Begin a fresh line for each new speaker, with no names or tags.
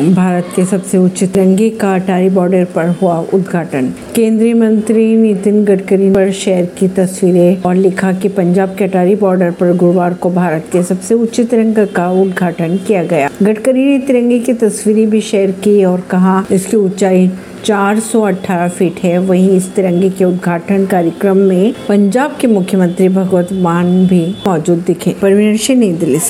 भारत के सबसे उच्च तिरंगे का अटारी बॉर्डर पर हुआ उद्घाटन। केंद्रीय मंत्री नितिन गडकरी पर शेयर की तस्वीरें और लिखा कि पंजाब के अटारी बॉर्डर पर गुरुवार को भारत के सबसे उच्च तिरंगे का उद्घाटन किया गया। गडकरी ने तिरंगे की तस्वीरें भी शेयर की और कहा, इसकी ऊंचाई 418 फीट है। वहीं इस तिरंगे के उद्घाटन कार्यक्रम में पंजाब के मुख्यमंत्री भगवत मान भी मौजूद दिखे। परवीन सिंह, नई दिल्ली से।